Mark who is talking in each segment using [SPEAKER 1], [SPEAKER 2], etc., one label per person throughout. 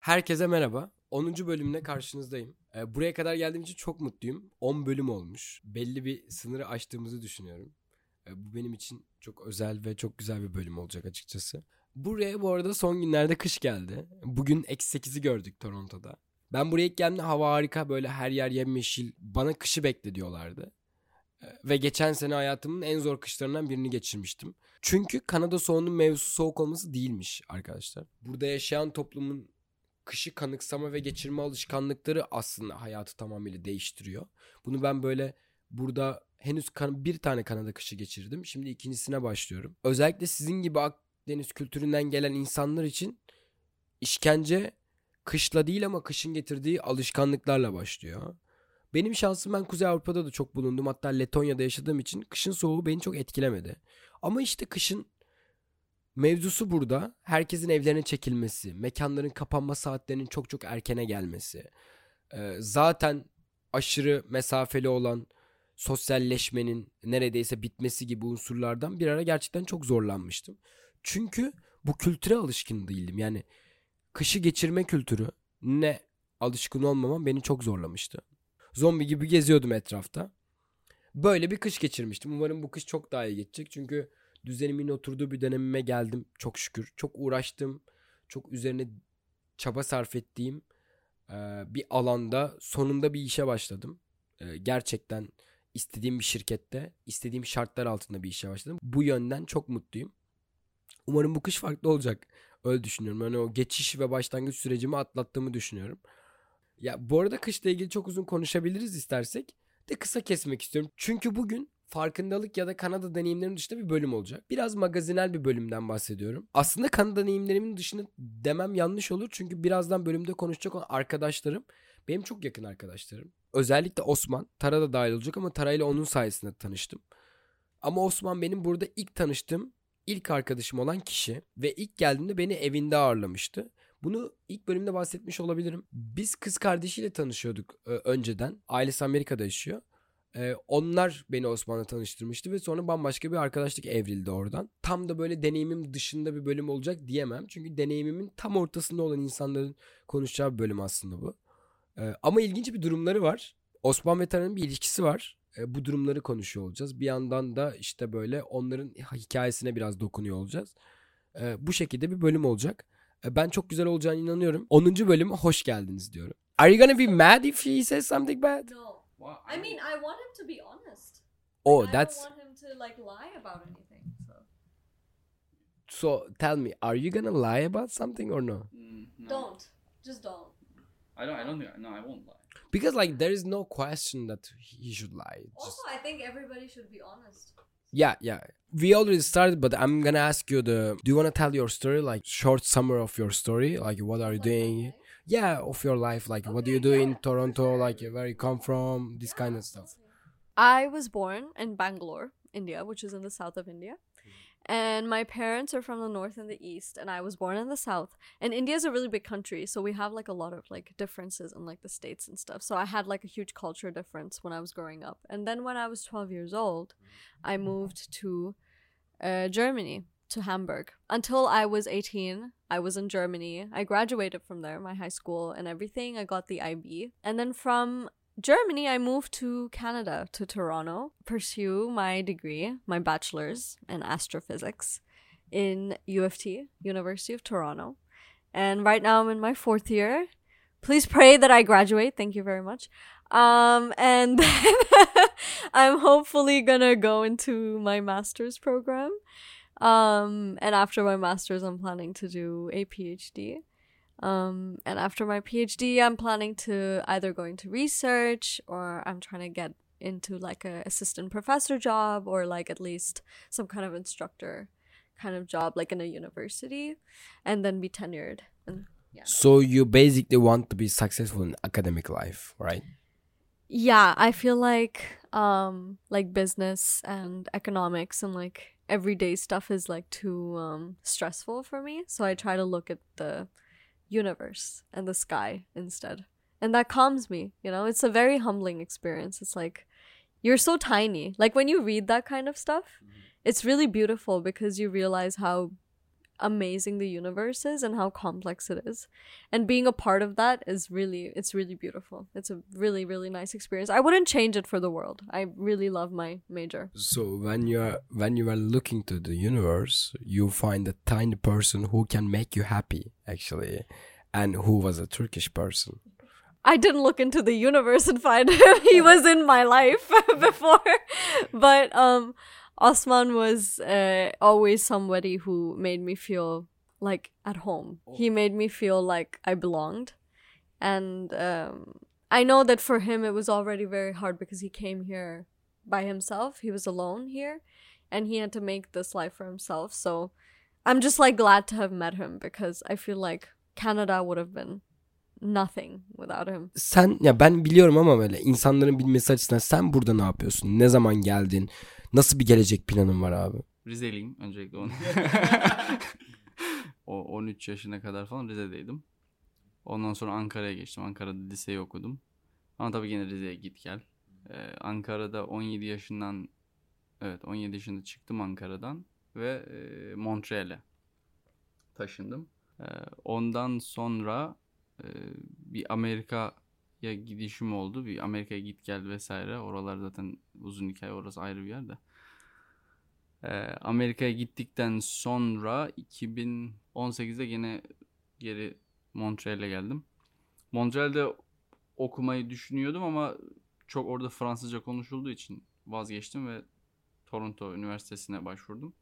[SPEAKER 1] Herkese merhaba. 10. bölümle karşınızdayım. Ee, buraya kadar geldiğim için çok mutluyum. 10 bölüm olmuş. Belli bir sınırı aştığımızı düşünüyorum. Ee, bu benim için çok özel ve çok güzel bir bölüm olacak açıkçası. Buraya bu arada son günlerde kış geldi. Bugün eksi 8'i gördük Toronto'da. Ben buraya ilk geldiğimde hava harika böyle her yer yemyeşil. Bana kışı bekle diyorlardı. Ee, Ve geçen sene hayatımın en zor kışlarından birini geçirmiştim. Çünkü Kanada soğuğunun mevzusu soğuk olması değilmiş arkadaşlar. Burada yaşayan toplumun kışı kanıksama ve geçirme alışkanlıkları aslında hayatı tamamıyla değiştiriyor. Bunu ben böyle burada henüz bir tane Kanada kışı geçirdim. Şimdi ikincisine başlıyorum. Özellikle sizin gibi Akdeniz kültüründen gelen insanlar için işkence kışla değil ama kışın getirdiği alışkanlıklarla başlıyor. Benim şansım ben Kuzey Avrupa'da da çok bulundum. Hatta Letonya'da yaşadığım için kışın soğuğu beni çok etkilemedi. Ama işte kışın mevzusu burada. Herkesin evlerine çekilmesi, mekanların kapanma saatlerinin çok çok erkene gelmesi. Ee, zaten aşırı mesafeli olan sosyalleşmenin neredeyse bitmesi gibi unsurlardan bir ara gerçekten çok zorlanmıştım. Çünkü bu kültüre alışkın değildim. Yani kışı geçirme kültürü ne alışkın olmamam beni çok zorlamıştı. Zombi gibi geziyordum etrafta. Böyle bir kış geçirmiştim. Umarım bu kış çok daha iyi geçecek. Çünkü düzenimin oturduğu bir dönemime geldim çok şükür. Çok uğraştım. Çok üzerine çaba sarf ettiğim bir alanda sonunda bir işe başladım. Gerçekten istediğim bir şirkette, istediğim şartlar altında bir işe başladım. Bu yönden çok mutluyum. Umarım bu kış farklı olacak. Öyle düşünüyorum. Yani o geçiş ve başlangıç sürecimi atlattığımı düşünüyorum. Ya bu arada kışla ilgili çok uzun konuşabiliriz istersek. De kısa kesmek istiyorum. Çünkü bugün farkındalık ya da Kanada deneyimlerim dışında bir bölüm olacak. Biraz magazinel bir bölümden bahsediyorum. Aslında Kanada deneyimlerimin dışında demem yanlış olur. Çünkü birazdan bölümde konuşacak olan arkadaşlarım benim çok yakın arkadaşlarım. Özellikle Osman. Tara da dahil olacak ama Tara ile onun sayesinde tanıştım. Ama Osman benim burada ilk tanıştığım ilk arkadaşım olan kişi ve ilk geldiğimde beni evinde ağırlamıştı. Bunu ilk bölümde bahsetmiş olabilirim. Biz kız kardeşiyle tanışıyorduk e, önceden. Ailesi Amerika'da yaşıyor. E, onlar beni Osman'la tanıştırmıştı ve sonra bambaşka bir arkadaşlık evrildi oradan. Tam da böyle deneyimim dışında bir bölüm olacak diyemem. Çünkü deneyimimin tam ortasında olan insanların konuşacağı bir bölüm aslında bu. E, ama ilginç bir durumları var. Osman ve Tara'nın bir ilişkisi var. E, bu durumları konuşuyor olacağız. Bir yandan da işte böyle onların hikayesine biraz dokunuyor olacağız. E, bu şekilde bir bölüm olacak. E, ben çok güzel olacağına inanıyorum. 10. bölüme hoş geldiniz diyorum. Are you gonna be mad if he says something bad?
[SPEAKER 2] No.
[SPEAKER 3] Well,
[SPEAKER 2] I mean, I want him to be honest.
[SPEAKER 1] Oh,
[SPEAKER 2] I
[SPEAKER 1] that's I
[SPEAKER 2] don't want him to like lie about anything. So
[SPEAKER 1] so. Tell me, are you gonna lie about something or no?
[SPEAKER 3] mm, no.
[SPEAKER 2] don't. Just don't.
[SPEAKER 3] I don't. I don't think. No, I won't lie.
[SPEAKER 1] Because like there is no question that he should lie. Just-
[SPEAKER 2] Also, I think everybody should be honest.
[SPEAKER 1] yeah, yeah. We already started, but I'm gonna ask you the. Do you wanna tell your story, like short summary of your story, like what are you
[SPEAKER 2] Like
[SPEAKER 1] doing?
[SPEAKER 2] life.
[SPEAKER 1] Yeah, of your life, like what do you do in Toronto, like where you come from, this kind of stuff.
[SPEAKER 4] I was born in Bangalore, India, which is in the south of India. And my parents are from the north and the east, and I was born in the south. And India is a really big country, so we have like a lot of like differences in like the states and stuff. So I had like a huge culture difference when I was growing up. And then when I was 12 years old, I moved to uh, Germany, to Hamburg. Until I was 18, I was in Germany. I graduated from there, my high school and everything. I got the IB. And then from Germany, I moved to Canada, to Toronto, pursue my degree, my bachelor's in astrophysics in UofT, University of Toronto. And right now I'm in my fourth year. Please pray that I graduate. Thank you very much. Um, and then I'm hopefully gonna go into my master's program. Um, and after my master's, I'm planning to do a PhD. Um, and after my PhD, I'm planning to either go into research or I'm trying to get into like a assistant professor job or like at least some kind of instructor kind of job, like in a university, and then be tenured. And
[SPEAKER 1] So you basically want to be successful in academic life, right?
[SPEAKER 4] yeah, I feel like um like business and economics and like everyday stuff is like too um stressful for me. So I try to look at the universe and the sky instead. And that calms me, you know? It's a very humbling experience. It's like you're so tiny. Like when you read that kind of stuff, it's really beautiful because you realize how amazing the universe is and how complex it is. And being a part of that is really it's really beautiful. It's a really really nice experience. I wouldn't change it for the world. I really love my major.
[SPEAKER 1] So when you are when you are looking to the universe, you find a tiny person who can make you happy actually, and who was a Turkish person.
[SPEAKER 4] I didn't look into the universe and find him. he was in my life before. But um Osman was uh, always somebody who made me feel like at home. He made me feel like I belonged. And um I know that for him it was already very hard because he came here by himself. He was alone here and he had to make this life for himself. So I'm just like glad to have met him because I feel like Canada would have been nothing without him.
[SPEAKER 1] Sen ya ben biliyorum ama böyle insanların bilmesi açısından sen burada ne yapıyorsun? Ne zaman geldin? Nasıl bir gelecek planın var abi?
[SPEAKER 3] Rizeliyim öncelikle onu. o 13 yaşına kadar falan Rize'deydim. Ondan sonra Ankara'ya geçtim. Ankara'da liseyi okudum. Ama tabii yine Rize'ye git gel. Ee, Ankara'da 17 yaşından evet 17 yaşında çıktım Ankara'dan ve e, Montreal'e taşındım. Ee, ondan sonra e, bir Amerika'ya gidişim oldu. Bir Amerika'ya git gel vesaire. Oralar zaten uzun hikaye orası ayrı bir yerde. Ee, Amerika'ya gittikten sonra 2018'de yine geri Montreal'e geldim. Montreal'de okumayı düşünüyordum ama çok orada Fransızca konuşulduğu için vazgeçtim ve Toronto Üniversitesi'ne başvurdum.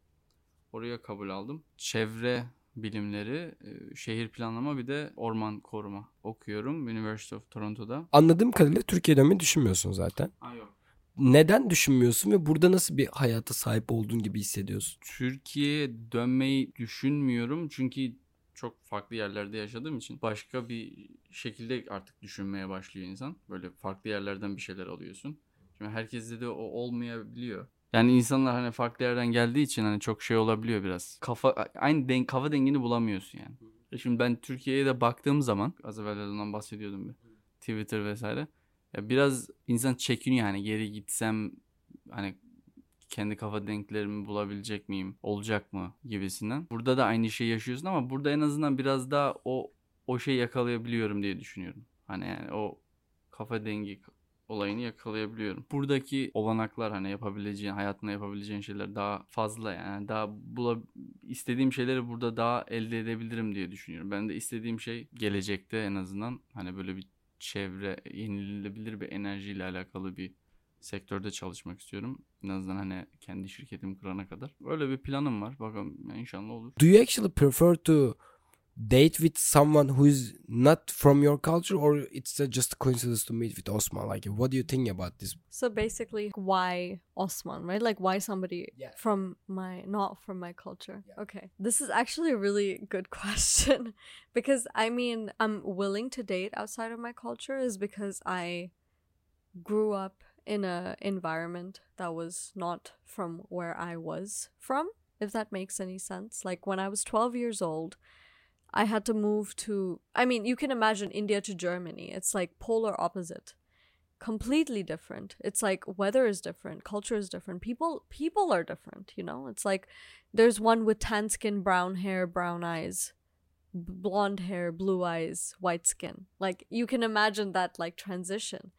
[SPEAKER 3] Oraya kabul aldım. Çevre bilimleri, e, şehir planlama bir de orman koruma okuyorum University of Toronto'da.
[SPEAKER 1] Anladığım kadarıyla Türkiye'ye dönmeyi düşünmüyorsun zaten.
[SPEAKER 3] Aa, yok.
[SPEAKER 1] Neden düşünmüyorsun ve burada nasıl bir hayata sahip olduğun gibi hissediyorsun?
[SPEAKER 3] Türkiye'ye dönmeyi düşünmüyorum çünkü çok farklı yerlerde yaşadığım için başka bir şekilde artık düşünmeye başlıyor insan. Böyle farklı yerlerden bir şeyler alıyorsun. Şimdi herkeste de o olmayabiliyor. Yani insanlar hani farklı yerden geldiği için hani çok şey olabiliyor biraz. Kafa aynı denk kafa dengini bulamıyorsun yani. E Şimdi ben Türkiye'ye de baktığım zaman az evvel ondan bahsediyordum bir. Twitter vesaire. Ya biraz insan çekiniyor yani geri gitsem hani kendi kafa denklerimi bulabilecek miyim? Olacak mı? gibisinden. Burada da aynı şeyi yaşıyorsun ama burada en azından biraz daha o o şeyi yakalayabiliyorum diye düşünüyorum. Hani yani o kafa dengi olayını yakalayabiliyorum. Buradaki olanaklar hani yapabileceğin, hayatında yapabileceğin şeyler daha fazla yani daha bula istediğim şeyleri burada daha elde edebilirim diye düşünüyorum. Ben de istediğim şey gelecekte en azından hani böyle bir çevre yenilebilir bir enerjiyle alakalı bir sektörde çalışmak istiyorum. En azından hani kendi şirketimi kurana kadar. Öyle bir planım var. Bakalım inşallah olur.
[SPEAKER 1] Do you actually prefer to date with someone who is not from your culture or it's just a coincidence to meet with Osman? Like what do you think about this?
[SPEAKER 4] So basically, why Osman, right? Like why somebody
[SPEAKER 1] Yeah.
[SPEAKER 4] from my not from my culture?
[SPEAKER 1] Yeah.
[SPEAKER 4] Okay, this is actually a really good question because I mean I'm willing to date outside of my culture is because I grew up in a environment that was not from where I was from. If that makes any sense. Like when I was 12 years old, I had to move to I mean, you can imagine India to Germany. It's like polar opposite. Completely different. It's like weather is different, culture is different. People people are different, you know? It's like there's one with tan skin, brown hair, brown eyes, blonde hair, blue eyes, white skin. Like you can imagine that like transition.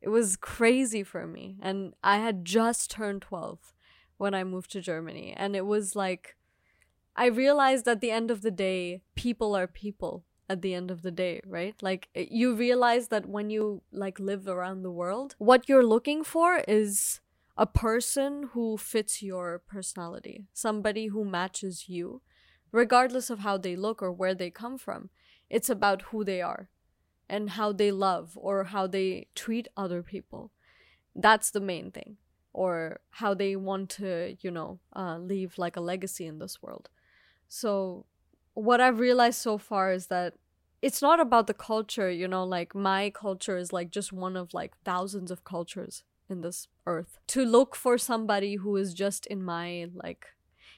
[SPEAKER 4] It was crazy for me. And I had just turned 12 when I moved to Germany. And it was like I realized at the end of the day, people are people at the end of the day, right? Like eh, you realize that when you like live around the world, what you're looking for is a person who fits your personality, somebody who matches you, regardless of how they look or where they come from. It's about who they are and how they love or how they treat other people. That's the main thing. Or how they want to, you know, uh, leave like a legacy in this world. So, what I've realized so far is that it's not about the culture, you know, like my culture is like just one of like thousands of cultures in this earth. To look for somebody who is just in my like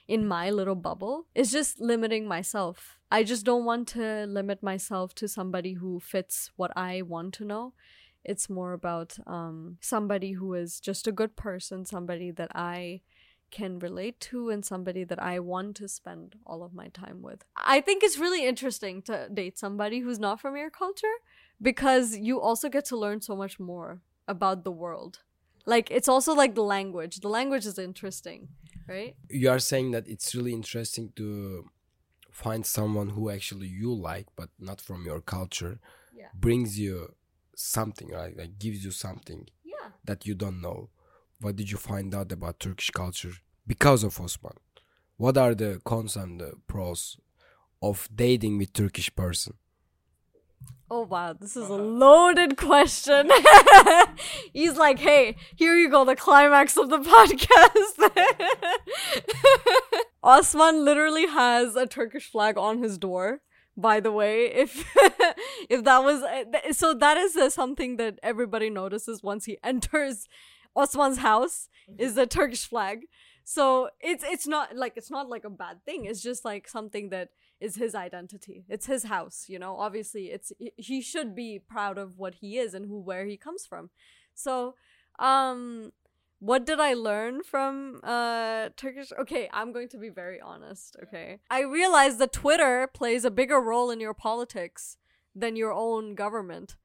[SPEAKER 4] in my little bubble is just limiting myself. I just don't want to limit myself to somebody who fits what I want to know. It's more about um, somebody who is just a good person, somebody that I can relate to and somebody that I want to spend all of my time with. I think it's really interesting to date somebody who's not from your culture because you also get to learn so much more about the world. Like it's also like the language. The language is interesting, right?
[SPEAKER 1] You are saying that it's really interesting to find someone who actually you like, but not from your culture,
[SPEAKER 4] Yeah.
[SPEAKER 1] brings you something, right? Like gives you something
[SPEAKER 4] Yeah.
[SPEAKER 1] that you don't know. What did you find out about Turkish culture because of Osman? What are the cons and the pros of dating with Turkish person?
[SPEAKER 4] Oh wow, this is a loaded question. He's like, "Hey, here you go, the climax of the podcast." Osman literally has a Turkish flag on his door. By the way, if if that was uh, so, that is uh, something that everybody notices once he enters Osman's house is the Turkish flag. So it's it's not like it's not like a bad thing. It's just like something that is his identity. It's his house, you know. Obviously, it's he should be proud of what he is and who where he comes from. So, um what did I learn from uh Turkish? Okay, I'm going to be very honest, okay? I realized that Twitter plays a bigger role in your politics than your own government.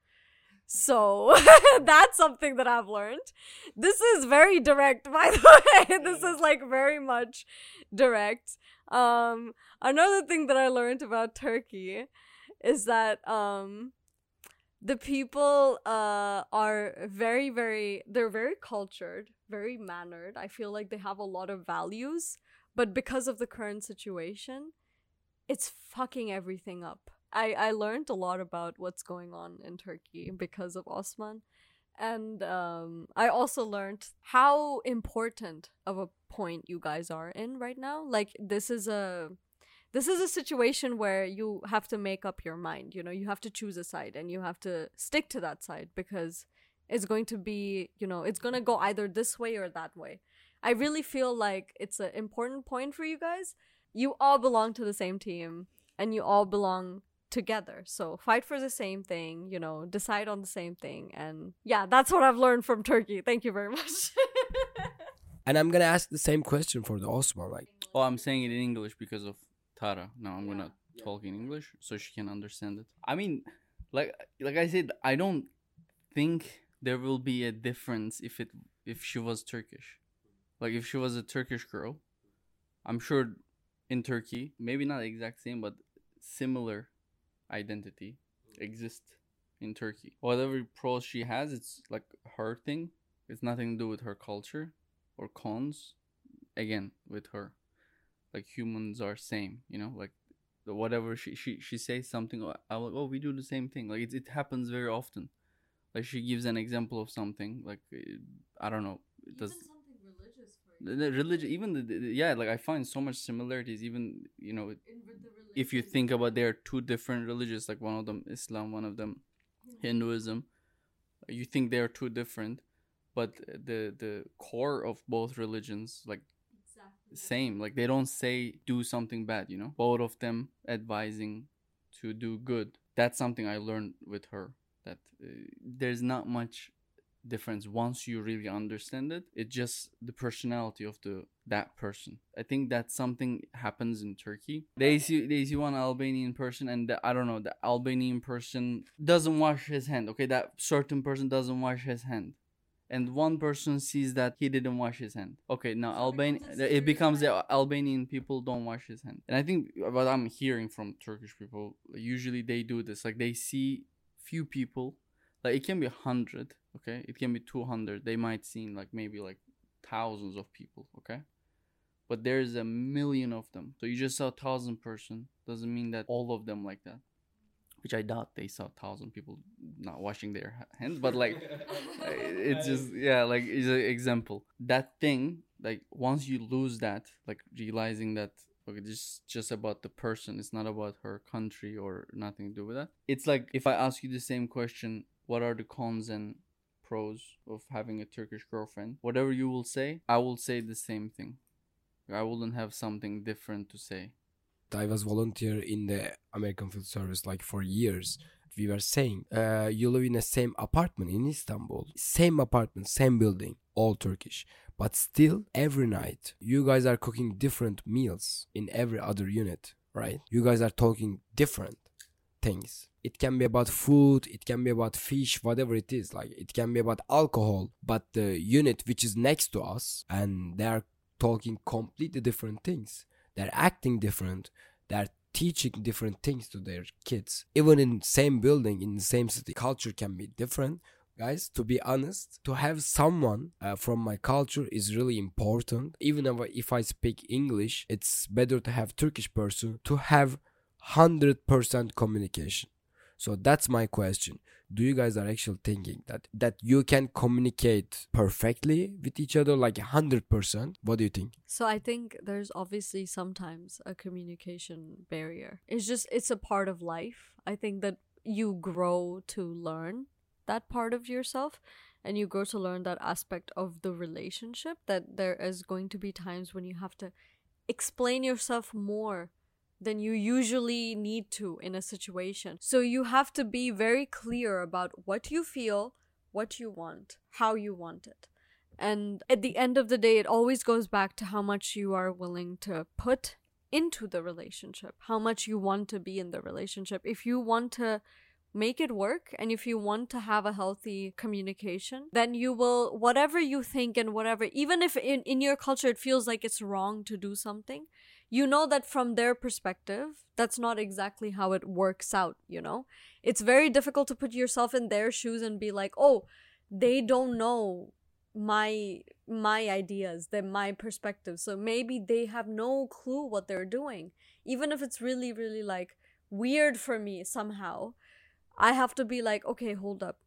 [SPEAKER 4] So that's something that I've learned. This is very direct, by the way. This is like very much direct. Um, another thing that I learned about Turkey is that um, the people uh, are very, very, they're very cultured, very mannered. I feel like they have a lot of values, but because of the current situation, it's fucking everything up. I, I learned a lot about what's going on in Turkey because of Osman. And um, I also learned how important of a point you guys are in right now. Like this is a this is a situation where you have to make up your mind. You know, you have to choose a side and you have to stick to that side because it's going to be, you know, it's going to go either this way or that way. I really feel like it's an important point for you guys. You all belong to the same team and you all belong together. So fight for the same thing, you know, decide on the same thing. And yeah, that's what I've learned from Turkey. Thank you very much.
[SPEAKER 1] And I'm gonna ask the same question for the Osman. Like,
[SPEAKER 3] Oh, I'm saying it in English because of Tara. Now I'm gonna talk in English so she can understand it. I mean, like like I said, I don't think there will be a difference if it if she was Turkish. Like if she was a Turkish girl, I'm sure in Turkey, maybe not exact same, but similar identity exist in Turkey. Whatever pros she has, it's like her thing. It's nothing to do with her culture or cons. Again, with her like humans are same you know like the whatever she she, she says something oh, I'm like oh we do the same thing like it, it happens very often like she gives an example of something like uh, i don't know it does
[SPEAKER 4] something religious for
[SPEAKER 3] the, the religion even the, the yeah like i find so much similarities even you know if you think about they're two different religions like one of them islam one of them hinduism. You think they're two different but the the core of both religions like same. Like they don't say do something bad you know? Both of them advising to do good. That's something i learned with her that uh, there's not much difference once you really understand it. It's just the personality of the that person. I think that something happens in turkey. They see they see one albanian person and the, i don't know the albanian person doesn't wash his hand okay? That certain person doesn't wash his hand. And one person sees that he didn't wash his hand. Okay, now Alban it becomes the Albanian people don't wash his hand. And I think what I'm hearing from Turkish people, usually they do this. Like they see few people, like it can be hundred, okay? It can be two hundred. They might seem like maybe like thousands of people, okay? But there's a million of them. So you just saw a thousand person doesn't mean that all of them like that. Which I doubt they saw a thousand people not washing their hands, but like eh, it's just yeah like it's an example that thing like once you lose that like realizing that okay this is just about the person it's not about her country or nothing to do with that it's like if i ask you the same question what are the cons and pros of having a turkish girlfriend? Whatever you will say i will say the same thing. I wouldn't have something different to say.
[SPEAKER 1] I was volunteer in the American Field Service like for years, we were saying, uh, you live in the same apartment in Istanbul, same apartment, same building, all Turkish. But still, every night, you guys are cooking different meals in every other unit, right? You guys are talking different things. It can be about food, it can be about fish, whatever it is. Like it can be about alcohol, but the unit which is next to us and they are talking completely different things. They're acting different. They're teaching different things to their kids. Even in same building, in the same city, culture can be different. Guys, to be honest, to have someone uh, from my culture is really important. Even if I, if I speak English, it's better to have Turkish person to have 100% communication. So that's my question. Do you guys are actually thinking that that you can communicate perfectly with each other like 100%? What do you think?
[SPEAKER 4] So I think there's obviously sometimes a communication barrier. It's just it's a part of life. I think that you grow to learn that part of yourself and you grow to learn that aspect of the relationship that there is going to be times when you have to explain yourself more than you usually need to in a situation. So you have to be very clear about what you feel, what you want, how you want it. And at the end of the day, it always goes back to how much you are willing to put into the relationship, how much you want to be in the relationship. If you want to make it work and if you want to have a healthy communication then you will whatever you think and whatever even if in, in your culture it feels like it's wrong to do something you know that from their perspective that's not exactly how it works out you know? It's very difficult to put yourself in their shoes and be like oh they don't know my my ideas they're my perspective. So maybe they have no clue what they're doing. Even if it's really really like weird for me somehow i have to be like okay hold up.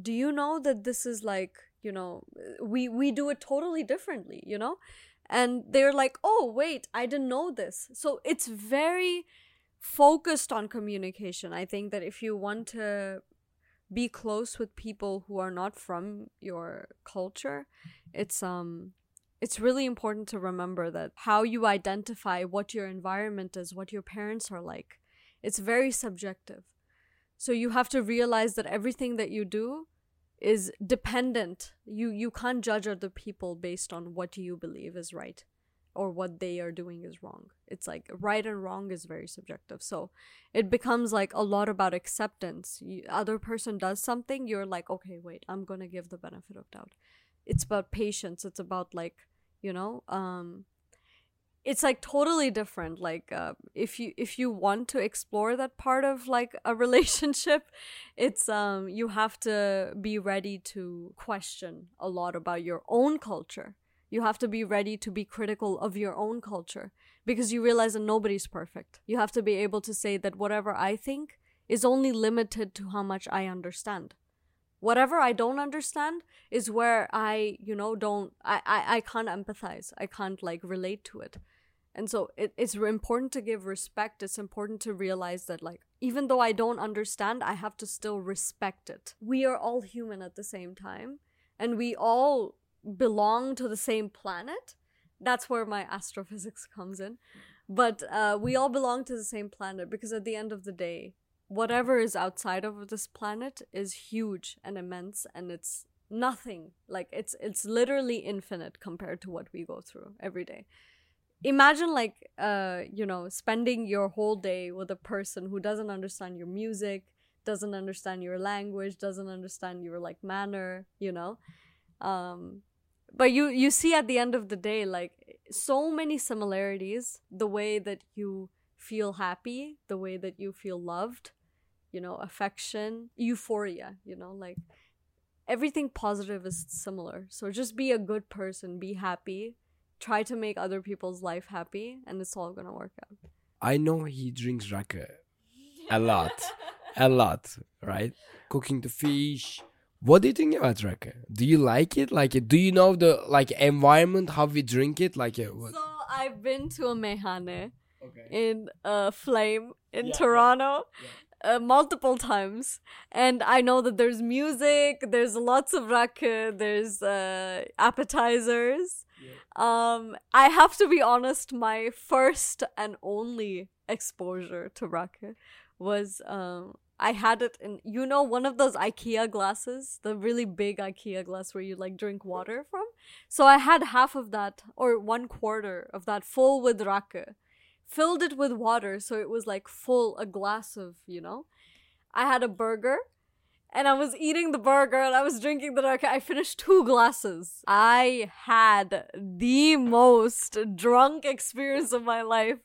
[SPEAKER 4] Do you know that this is like you know we we do it totally differently you know and they're like oh wait i didn't know this. So it's very focused on communication. I think that if you want to be close with people who are not from your culture it's um it's really important to remember that how you identify what your environment is what your parents are like it's very subjective. So you have to realize that everything that you do is dependent. You you can't judge other people based on what you believe is right or what they are doing is wrong. It's like right and wrong is very subjective. So it becomes like a lot about acceptance. You, other person does something you're like okay wait i'm going to give the benefit of doubt. It's about patience. It's about like you know um it's like totally different like uh, if you if you want to explore that part of like a relationship it's um you have to be ready to question a lot about your own culture. You have to be ready to be critical of your own culture because you realize that nobody's perfect. You have to be able to say that whatever i think is only limited to how much i understand. Whatever i don't understand is where i you know don't i i, I can't empathize. I can't like relate to it and so it, it's important to give respect. It's important to realize that like even though i don't understand i have to still respect it. We are all human at the same time and we all belong to the same planet. That's where my astrophysics comes in. But uh, we all belong to the same planet because at the end of the day whatever is outside of this planet is huge and immense and it's nothing. Like it's it's literally infinite compared to what we go through every day imagine like uh you know spending your whole day with a person who doesn't understand your music doesn't understand your language doesn't understand your like manner you know? Um but you you see at the end of the day like so many similarities the way that you feel happy the way that you feel loved you know affection euphoria you know like everything positive is similar. So just be a good person be happy try to make other people's life happy and it's all gonna work out
[SPEAKER 1] I know he drinks rakı a lot, a lot, right? Cooking the fish. What do you think about rakı? Do you like it? Like, do you know the like environment how we drink it? Like, uh, what?
[SPEAKER 4] so i've been to a meyhane
[SPEAKER 1] Okay.
[SPEAKER 4] in uh flame in
[SPEAKER 1] Yeah, yeah,
[SPEAKER 4] toronto Uh, multiple times and i know that there's music there's lots of rakı there's uh appetizers um i have to be honest my first and only exposure to rakı was um I had it in you know one of those IKEA glasses, the really big IKEA glass where you like drink water from. So I had half of that or one quarter of that full with rake. Filled it with water so it was like full a glass of, you know. I had a burger and I was eating the burger and I was drinking the rake. I finished two glasses. I had the most drunk experience of my life.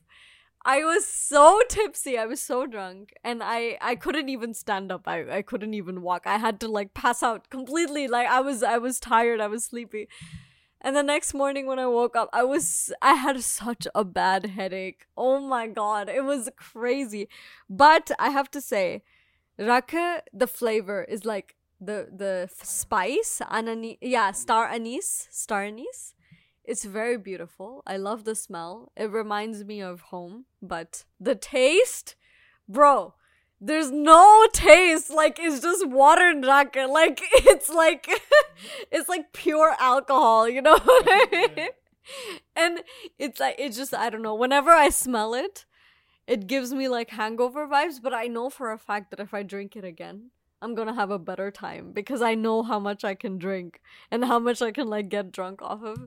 [SPEAKER 4] I was so tipsy. I was so drunk, and I I couldn't even stand up. I I couldn't even walk. I had to like pass out completely. Like I was I was tired. I was sleepy. And the next morning when I woke up, I was I had such a bad headache. Oh my god, it was crazy. But I have to say, rake the flavor is like the the spice anani yeah star anise star anise. It's very beautiful. I love the smell. It reminds me of home but the taste bro there's no taste. Like it's just water rake like it's like it's like pure alcohol you know? I mean and it's like it's just i don't know. Whenever i smell it it gives me like hangover vibes, but I know for a fact that if I drink it again, I'm gonna have a better time because I know how much I can drink and how much I can like get drunk off of.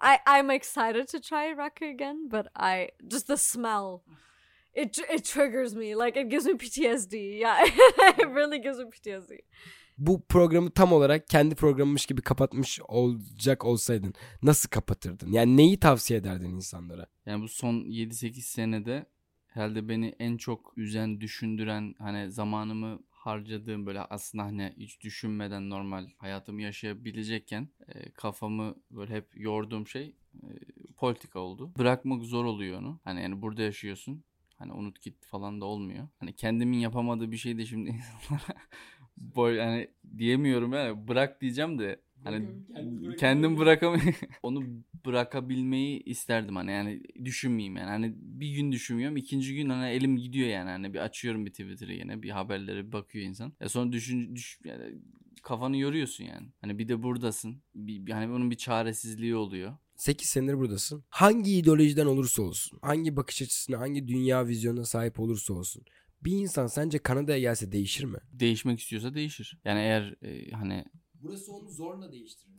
[SPEAKER 4] I I'm excited to try rake again, but I just the smell, it tr- it triggers me like it gives me PTSD. Yeah, it really gives me PTSD.
[SPEAKER 1] Bu programı tam olarak kendi programmış gibi kapatmış olacak olsaydın nasıl kapatırdın? Yani neyi tavsiye ederdin insanlara?
[SPEAKER 3] Yani bu son 7-8 senede herhalde beni en çok üzen, düşündüren, hani zamanımı harcadığım böyle aslında hani hiç düşünmeden normal hayatımı yaşayabilecekken e, kafamı böyle hep yorduğum şey e, politika oldu. Bırakmak zor oluyor onu. Hani yani burada yaşıyorsun. Hani unut git falan da olmuyor. Hani kendimin yapamadığı bir şey de şimdi insanlara boy yani diyemiyorum yani bırak diyeceğim de hani kendim bırakamıyorum. onu bırakabilmeyi isterdim hani yani düşünmeyeyim yani hani bir gün düşünmüyorum ikinci gün hani elim gidiyor yani hani bir açıyorum bir Twitter'ı yine bir haberlere bir bakıyor insan. Ya sonra düşün düş yani kafanı yoruyorsun yani. Hani bir de buradasın. Bir, bir- hani bunun bir çaresizliği oluyor.
[SPEAKER 1] 8 senedir buradasın. Hangi ideolojiden olursa olsun, hangi bakış açısına, hangi dünya vizyonuna sahip olursa olsun. Bir insan sence Kanada'ya gelse değişir mi?
[SPEAKER 3] Değişmek istiyorsa değişir. Yani eğer e, hani
[SPEAKER 1] Burası onu zorla değiştirir.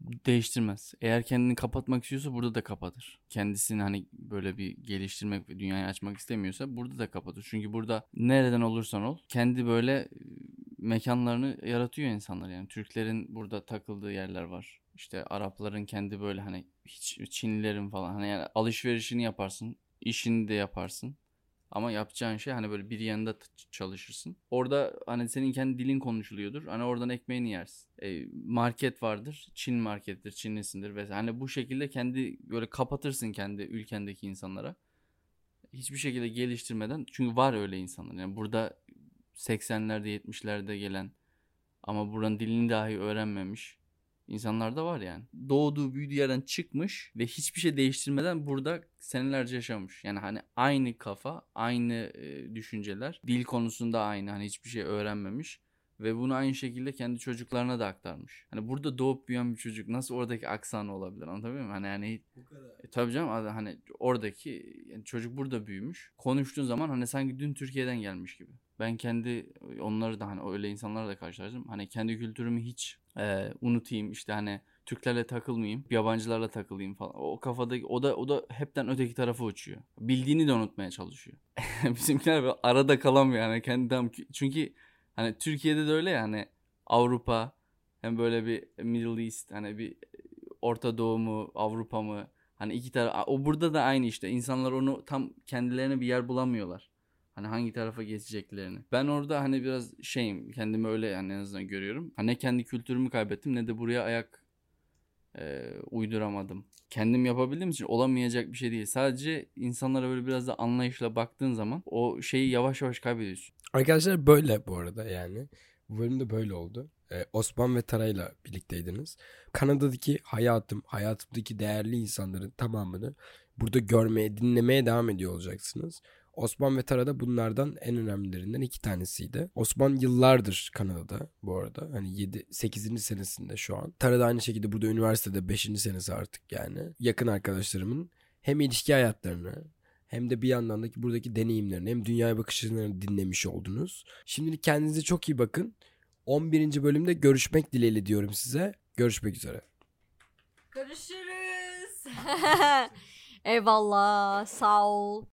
[SPEAKER 3] Değiştirmez. Eğer kendini kapatmak istiyorsa burada da kapatır. Kendisini hani böyle bir geliştirmek ve dünyayı açmak istemiyorsa burada da kapatır. Çünkü burada nereden olursan ol kendi böyle e, mekanlarını yaratıyor insanlar yani. Türklerin burada takıldığı yerler var. İşte Arapların kendi böyle hani hiç Çinlilerin falan hani yani alışverişini yaparsın, işini de yaparsın. Ama yapacağın şey hani böyle bir yanında çalışırsın. Orada hani senin kendi dilin konuşuluyordur. Hani oradan ekmeğini yersin. E, market vardır. Çin markettir, Çinlisindir vesaire. Hani bu şekilde kendi böyle kapatırsın kendi ülkendeki insanlara. Hiçbir şekilde geliştirmeden. Çünkü var öyle insanlar. Yani burada 80'lerde 70'lerde gelen ama buranın dilini dahi öğrenmemiş insanlar da var yani. Doğduğu büyüdüğü yerden çıkmış ve hiçbir şey değiştirmeden burada senelerce yaşamış. Yani hani aynı kafa, aynı e, düşünceler, dil konusunda aynı hani hiçbir şey öğrenmemiş ve bunu aynı şekilde kendi çocuklarına da aktarmış. Hani burada doğup büyüyen bir çocuk nasıl oradaki aksanı olabilir anlatabiliyor muyum? Hani yani e, tabii canım hani oradaki yani çocuk burada büyümüş. Konuştuğun zaman hani sanki dün Türkiye'den gelmiş gibi. Ben kendi onları da hani öyle insanlarla da karşılaştım. Hani kendi kültürümü hiç e, unutayım işte hani Türklerle takılmayayım, yabancılarla takılayım falan. O kafadaki o da o da hepten öteki tarafa uçuyor. Bildiğini de unutmaya çalışıyor. Bizimkiler böyle arada kalamıyor yani kendi tam çünkü hani Türkiye'de de öyle ya hani Avrupa hem böyle bir Middle East hani bir Orta Doğu mu Avrupa mı hani iki taraf o burada da aynı işte insanlar onu tam kendilerine bir yer bulamıyorlar. Hani hangi tarafa geçeceklerini. Ben orada hani biraz şeyim kendimi öyle yani en azından görüyorum. Hani ne kendi kültürümü kaybettim ne de buraya ayak e, uyduramadım. Kendim yapabildiğim için olamayacak bir şey değil. Sadece insanlara böyle biraz da anlayışla baktığın zaman o şeyi yavaş yavaş kaybediyorsun.
[SPEAKER 1] Arkadaşlar böyle bu arada yani. Bu bölümde böyle oldu. Ee, Osman ve Tara'yla birlikteydiniz. Kanada'daki hayatım, hayatımdaki değerli insanların tamamını burada görmeye, dinlemeye devam ediyor olacaksınız. Osman ve Tara da bunlardan en önemlilerinden iki tanesiydi. Osman yıllardır Kanada'da bu arada. Hani 7 8. senesinde şu an. Tara da aynı şekilde burada üniversitede 5. senesi artık yani. Yakın arkadaşlarımın hem ilişki hayatlarını hem de bir yandan da ki buradaki deneyimlerini hem dünyaya bakışlarını dinlemiş oldunuz. Şimdilik kendinize çok iyi bakın. 11. bölümde görüşmek dileğiyle diyorum size. Görüşmek üzere.
[SPEAKER 4] Görüşürüz. Eyvallah. Sağ ol.